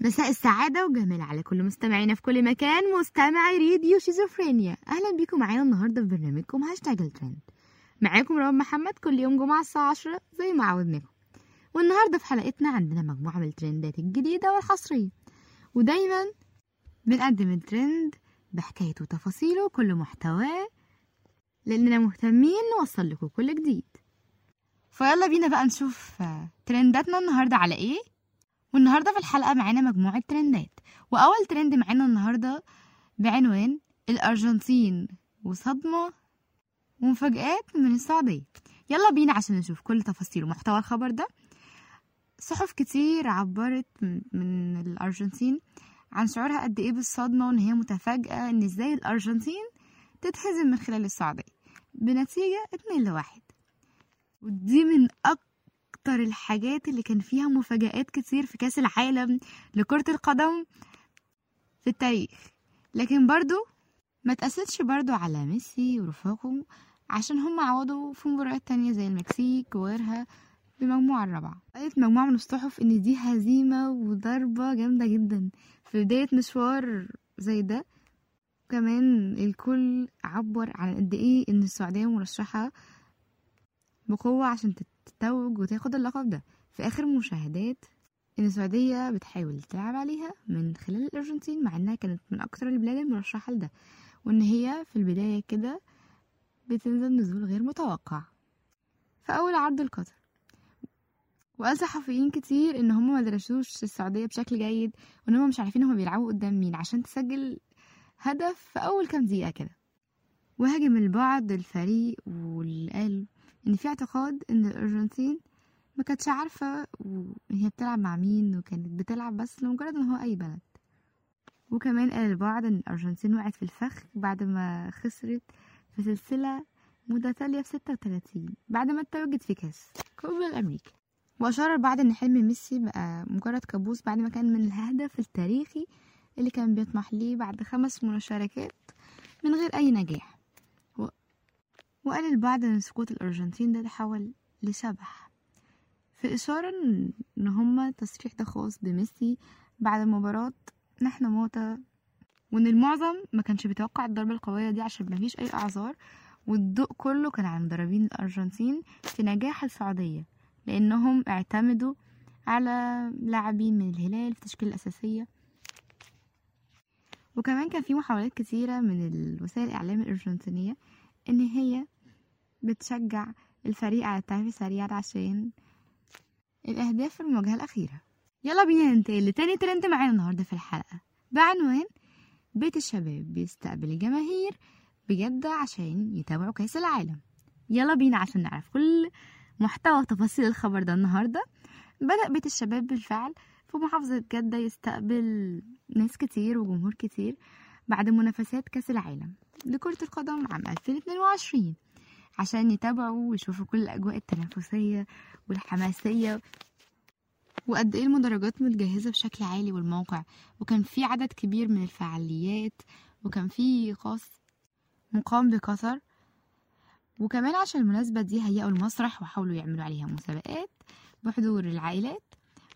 مساء السعادة والجمال على كل مستمعينا في كل مكان. مستمعي راديو شيزوفرينيا. أهلا بيكم معانا النهاردة في برنامجكم هاشتاج الترند. معاكم روان محمد كل يوم جمعة الساعة 10 زي ما عودناكم. والنهاردة في حلقتنا عندنا مجموعة من ال trendات الجديدة والحصرية. ودايما بنقدم الترند بحكايته وتفاصيله وكل محتواه لأننا مهتمين نوصل لكم كل جديد. فيلا بينا بقى نشوف ترنداتنا النهاردة على إيه. والنهاردة في الحلقة معانا مجموعة ترندات. وأول ترند معانا النهاردة بعنوان الأرجنتين وصدمة ومفاجآت من السعودية. يلا بينا عشان نشوف كل تفاصيل ومحتوى الخبر ده. صحف كتير عبرت من- الأرجنتين عن شعورها قد إيه بالصدمة وإن هي متفاجئة إن إزاي الأرجنتين تتهزم من خلال السعودية. بنتيجة 2 لواحد. ودي من أكتر الحاجات اللي كان فيها مفاجآت كتير في كأس العالم لكرة القدم في التاريخ. لكن برضو ما تأسسش برضو على ميسي ورفاقه عشان هم عوضوا في مباريات تانية زي المكسيك وغيرها بمجموعة الرابعة. قالت مجموعة من الصحف إن دي هزيمة وضربة جامدة جدا. في بداية مشوار زي ده كمان الكل عبر عن قد إيه إن السعودية مرشحة بقوة عشان تتوج وتاخد اللقب ده. في آخر مشاهدات ان السعودية بتحاول تلعب عليها من خلال الأرجنتين مع إنها كانت من أكتر البلاد المرشحة لده. وإن هي في البداية كده بتنزل نزول غير متوقع. في أول عرض القطر وقال صحفيين كتير إن هم ما درسوش السعودية بشكل جيد وإن هم مش عارفين هم بيلعبوا قدام مين عشان تسجل هدف في أول كام دقيقة كده. وهاجم البعض الفريق واللي قال إن في اعتقاد إن الأرجنتين ما كانتش ان هي بتلعب مع مين وكانت بتلعب بس لمجرد إن هو أي بلد وكمان قال البعض إن الأرجنتين وقعت في الفخ بعد ما خسرت في سلسلة متتالية في 36 بعد ما اتوجت في كاس كوبا الامريكا وأشار البعض إن حلم ميسي بقى مجرد كابوس بعد ما كان من الهدف التاريخي اللي كان بيطمح ليه بعد خمس مشاركات من غير أي نجاح. وقال البعض إن سقوط الأرجنتين ده تحول لشبح في ان إن هما تصريح ده خاص بميسي بعد مباراة نحن موتى وإن المعظم ما كانش بيتوقع الضربة القوية دي عشان مفيش أي أعذار والضوء كله كان على مدربين الأرجنتين في نجاح السعودية لأنهم اعتمدوا على لاعبين من الهلال في التشكيلة الأساسية. وكمان كان في محاولات كتيرة من الوسائل الإعلام الأرجنتينية إن هي بتشجع الفريق على التعافي سريعا عشان الأهداف في المواجهة الأخيرة. يلا بينا ننتقل لتاني ترند معانا النهاردة في الحلقة. بعنوان بيت الشباب بيستقبل الجماهير بجدة عشان يتابعوا كأس العالم. يلا بينا عشان نعرف كل محتوى وتفاصيل الخبر ده النهاردة. بدأ بيت الشباب بالفعل في محافظة جدة يستقبل ناس كتير وجمهور كتير بعد منافسات كأس العالم لكرة القدم عام 2022 عشان يتابعوا ويشوفوا كل الأجواء التنافسية والحماسية. وقد إيه المدرجات متجهزة بشكل عالي والموقع. وكان في عدد كبير من الفعاليات. وكان في خاص مقام بقطر. وكمان عشان المناسبة دي هيئوا المسرح وحاولوا يعملوا عليها مسابقات بحضور العائلات.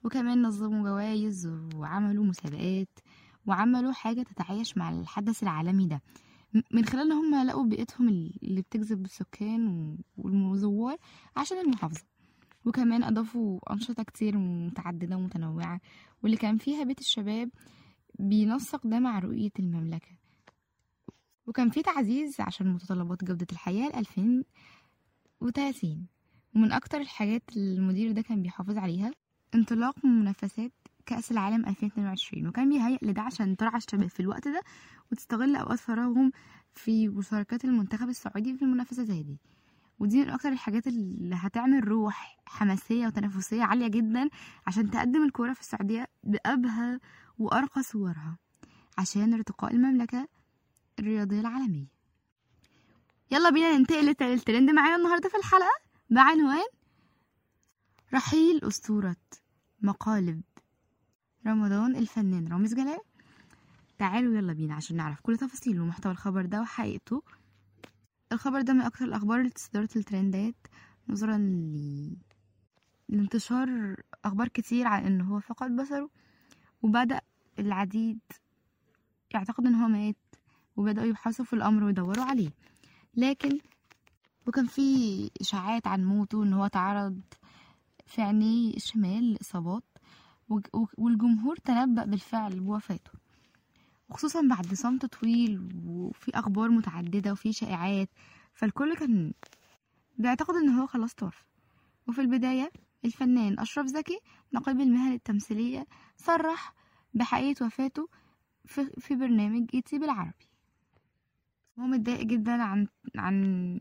وكمان نظموا جوائز وعملوا مسابقات. وعملوا حاجة تتعايش مع الحدث العالمي ده. من خلال ان هم لقوا بيئتهم اللي بتجذب السكان والزوار عشان المحافظة. وكمان أضافوا أنشطة كتير متعددة ومتنوعة واللي كان فيها بيت الشباب بينسق ده مع رؤية المملكة. وكان في تعزيز عشان متطلبات جودة الحياة لألفين وتلاتين. ومن أكتر الحاجات المدير ده كان بيحافظ عليها انطلاق منافسات كأس العالم 2022 وكان بيهيأ لده عشان ترعى الشباب في الوقت ده وتستغل أوقات فراغهم في مشاركات المنتخب السعودي في المنافسة زي دي. ودي من أكتر الحاجات اللي هتعمل روح حماسية وتنافسية عالية جدا عشان تقدم الكورة في السعودية بأبهى وأرقى صورها عشان ارتقاء المملكة الرياضية العالمية. يلا بينا ننتقل للترند معانا النهاردة في الحلقة. بعنوان رحيل أسطورة مقالب. رمضان الفنان رامز جلال. تعالوا يلا بينا عشان نعرف كل تفاصيل ومحتوى الخبر ده وحقيقته. الخبر ده من أكتر الأخبار اللي تصدرت الترندات نظرا ل... لانتشار أخبار كتير عن إن هو فقد بصره وبدأ العديد يعتقد إن هو مات وبدأوا يبحثوا في الأمر ويدوروا عليه. لكن وكان في إشاعات عن موته إن هو تعرض في عينيه الشمال وج- والجمهور تنبأ بالفعل بوفاته وخصوصا بعد صمت طويل وفي أخبار متعددة وفي شائعات فالكل كان بيعتقد إن هو خلاص توفى وفي البداية الفنان أشرف زكي نقيب المهن التمثيلية صرح بحقيقة وفاته في, برنامج ايتي بالعربي هو متضايق جدا عن عن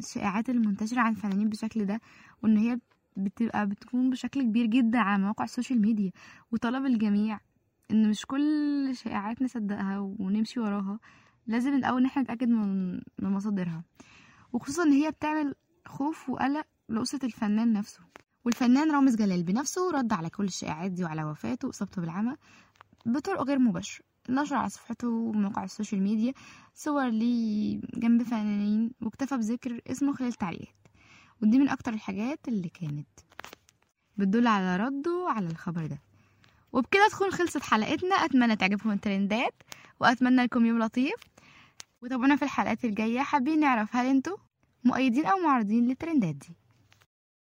الشائعات المنتشرة عن الفنانين بالشكل ده وإن هي بتبقى بتكون بشكل كبير جدا على مواقع ال social media. وطلب الجميع إن مش كل شائعات نصدقها ونمشي وراها لازم الأول إن إحنا نتأكد من مصادرها. وخصوصا إن هي بتعمل خوف وقلق لأسرة الفنان نفسه. والفنان رامز جلال بنفسه رد على كل الشائعات دي وعلى وفاته وإصابته بالعمى بطرق غير مباشرة. نشر على صفحته ومواقع ال social media صور ليه جنب فنانين واكتفى بذكر اسمه خلال التعليقات ودي من أكتر الحاجات اللي كانت بتدل على رده على الخبر ده. وبكده تكون خلصت حلقتنا. أتمنى تعجبكم الترندات وأتمنى لكم يوم لطيف. وتابعونا في الحلقات الجاية. حابين نعرف هل أنتوا مؤيدين أو معارضين للترندات دي.